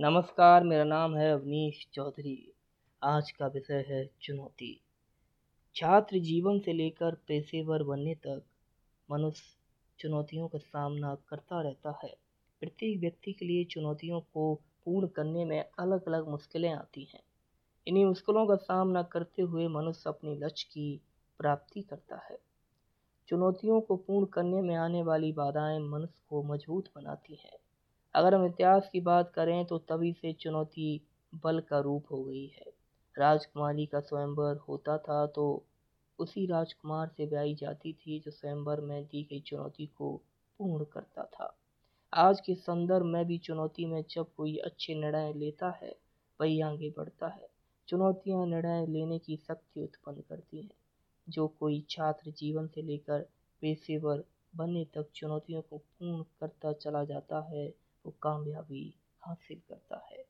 नमस्कार, मेरा नाम है अवनीश चौधरी। आज का विषय है चुनौती। छात्र जीवन से लेकर पेशेवर बनने तक मनुष्य चुनौतियों का सामना करता रहता है। प्रत्येक व्यक्ति के लिए चुनौतियों को पूर्ण करने में अलग अलग मुश्किलें आती हैं। इन्हीं मुश्किलों का सामना करते हुए मनुष्य अपने लक्ष्य की प्राप्ति करता है। चुनौतियों को पूर्ण करने में आने वाली बाधाएँ मनुष्य को मज़बूत बनाती हैं। अगर हम इतिहास की बात करें तो तभी से चुनौती बल का रूप हो गई है। राजकुमारी का स्वयंवर होता था तो उसी राजकुमार से ब्याई जाती थी जो स्वयंवर में दी गई चुनौती को पूर्ण करता था। आज के संदर्भ में भी चुनौती में जब कोई अच्छे निर्णय लेता है, वही आगे बढ़ता है। चुनौतियाँ निर्णय लेने की शक्ति उत्पन्न करती हैं। जो कोई छात्र जीवन से लेकर पेशेवर बनने तक चुनौतियों को पूर्ण करता चला जाता है वो कामयाबी हासिल करता है।